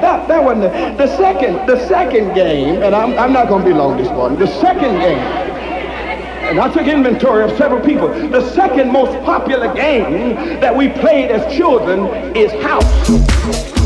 that, wasn't the, the second, the second game, and I'm, I'm not going to be long this morning. The second game, and I took inventory of several people. The second most popular game that we played as children is house.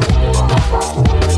Música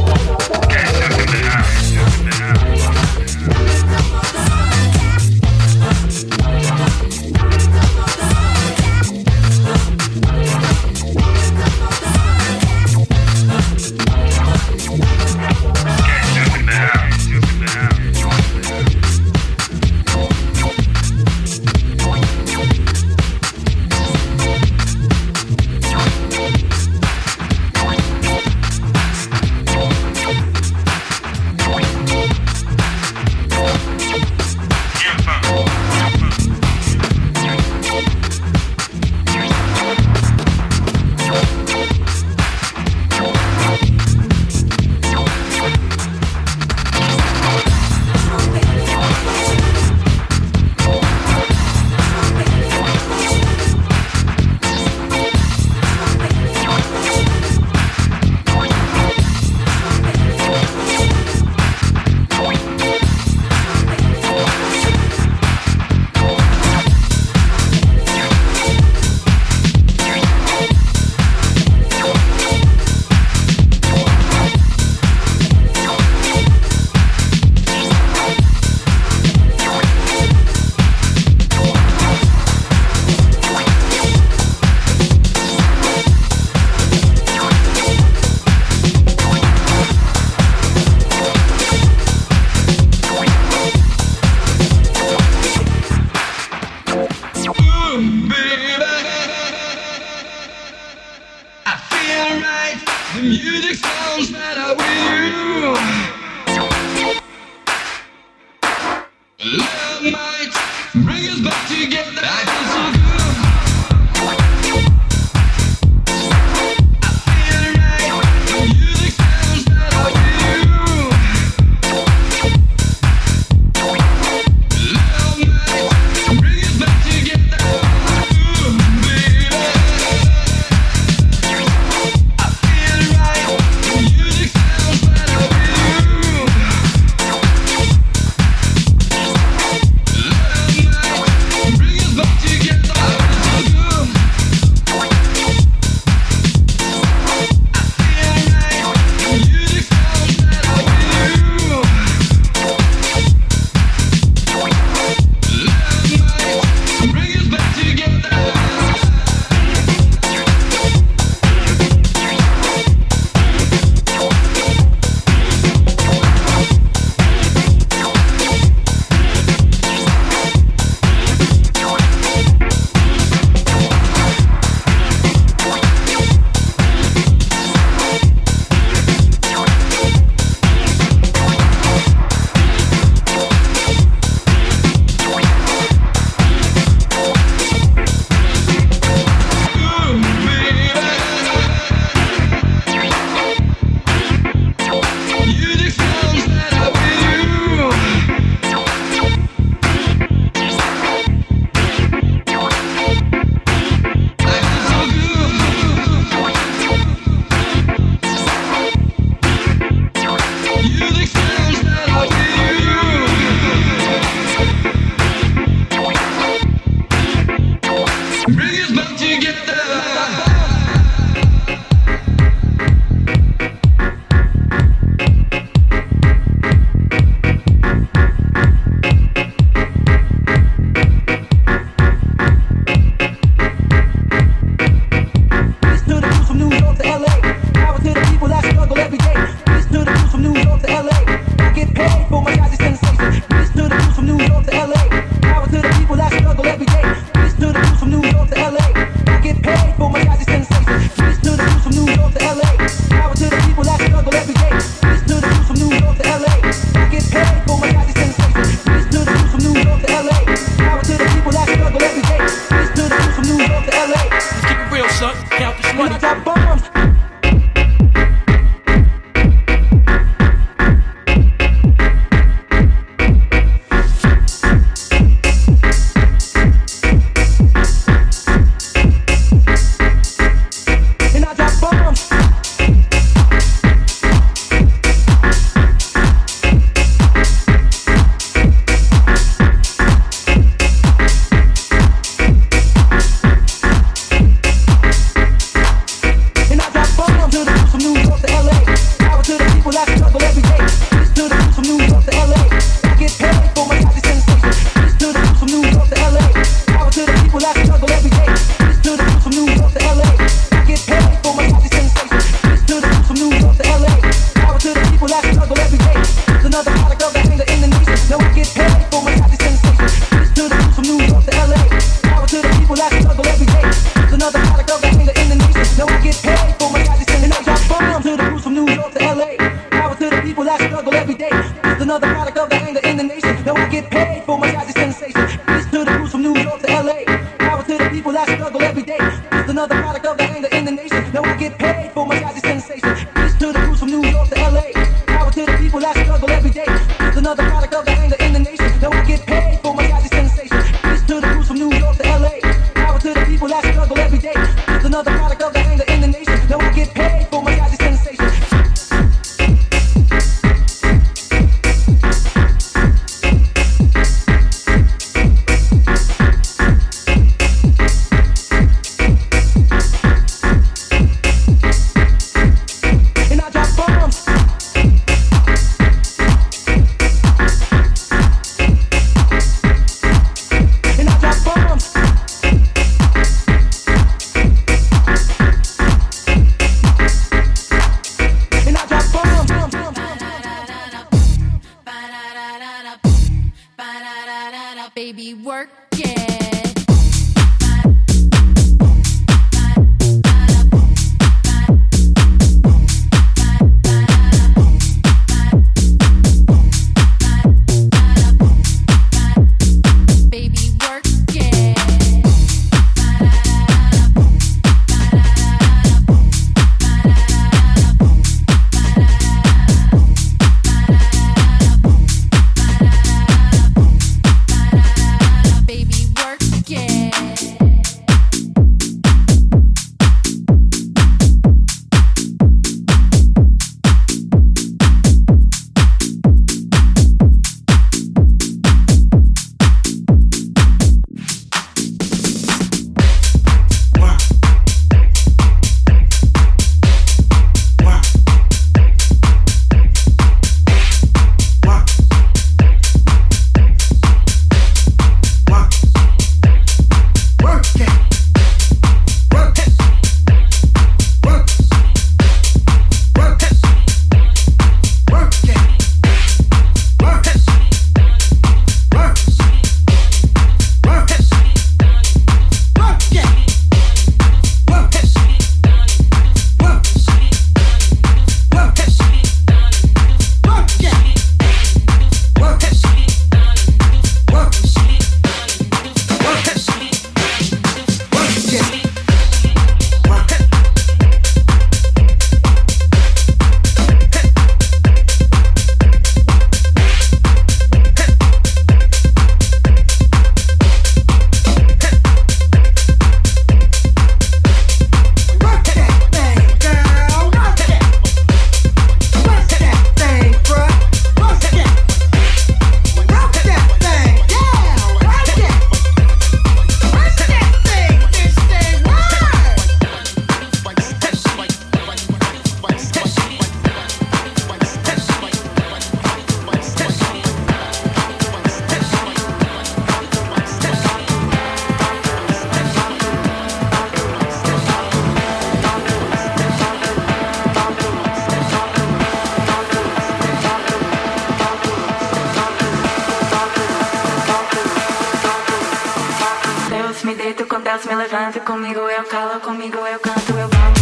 me deito, com Deus me levanto. Comigo eu calo, comigo eu canto, eu vou.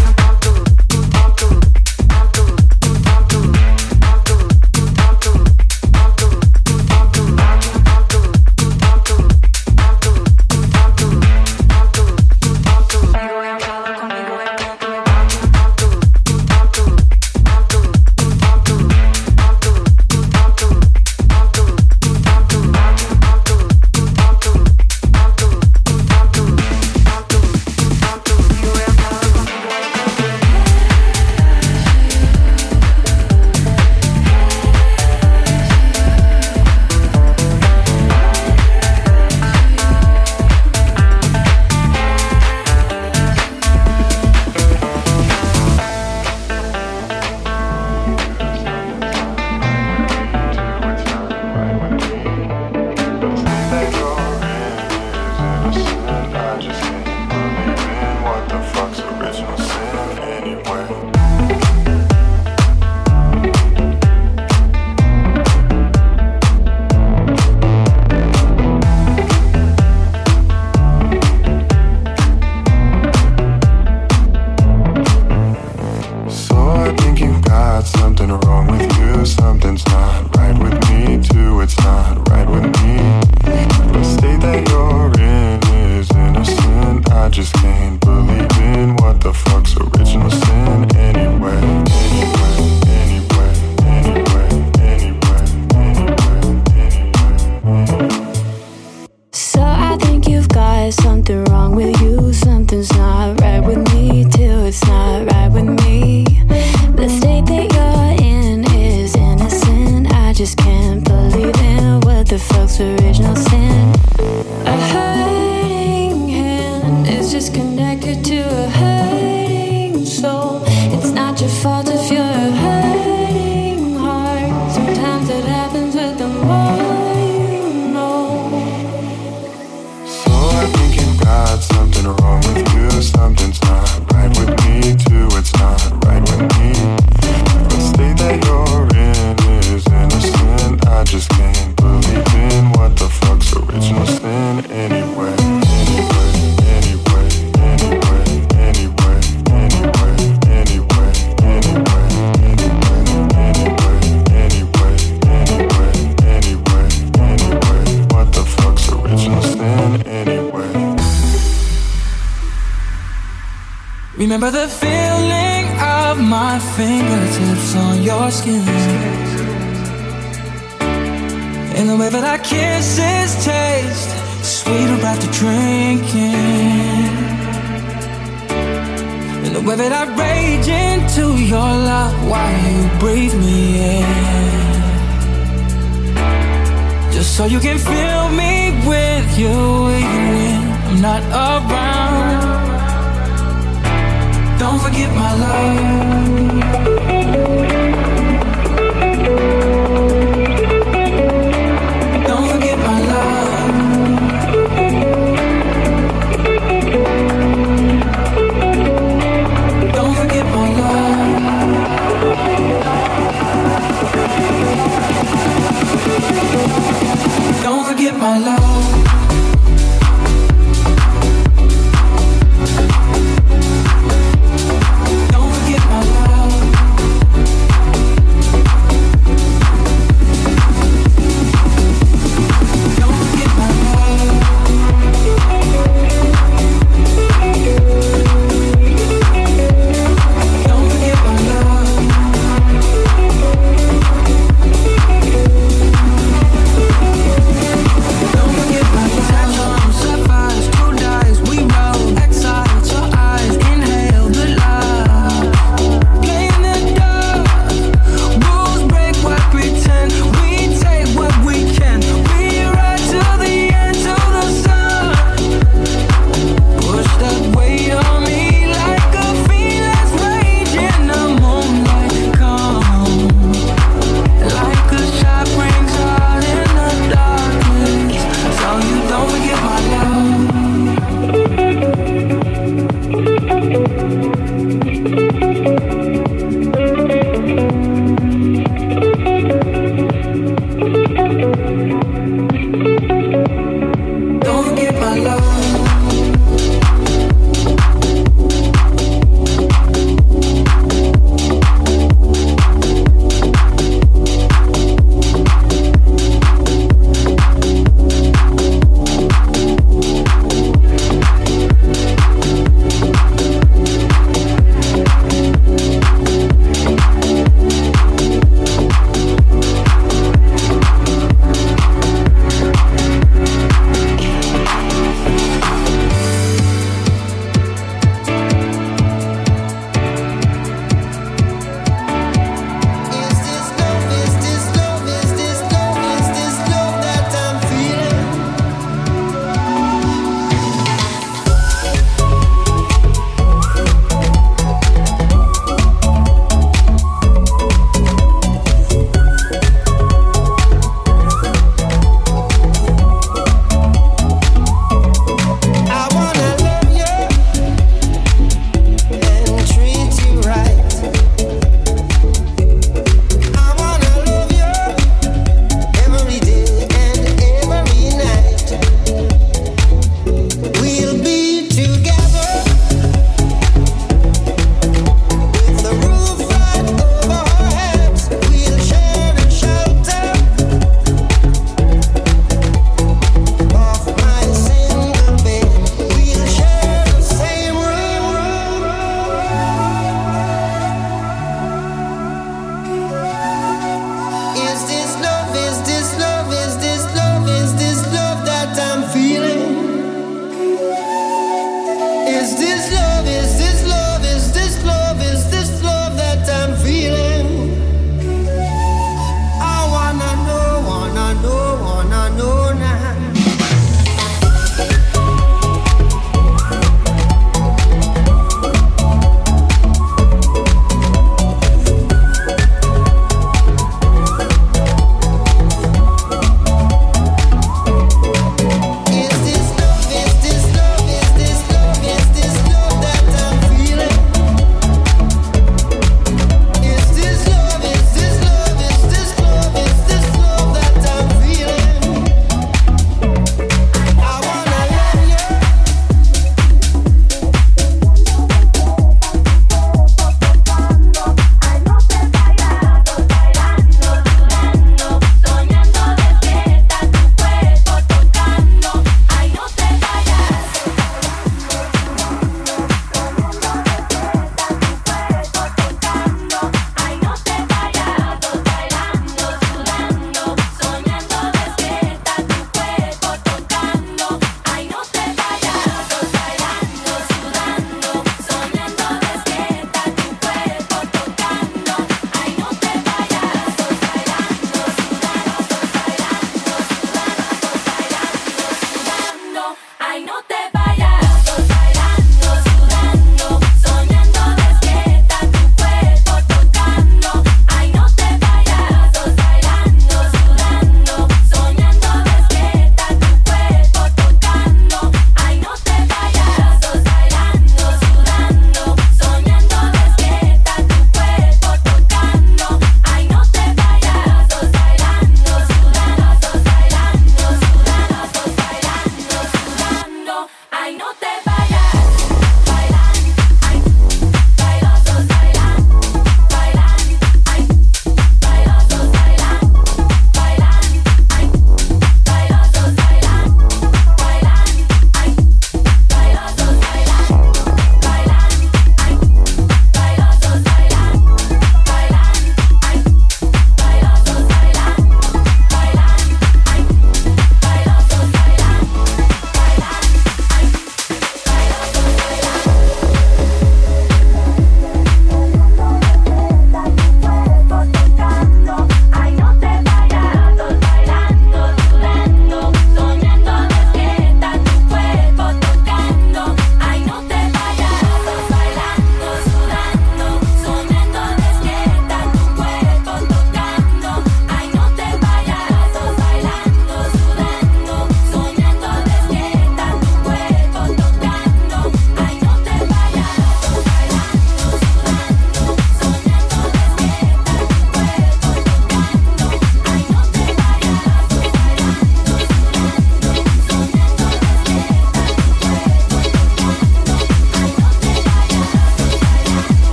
just Remember the feeling of my fingertips on your skin. And the way that our kisses taste sweeter after drinking. And the way that I rage into your love while you breathe me in. Just so you can fill me with you even when I'm not around don't forget my love.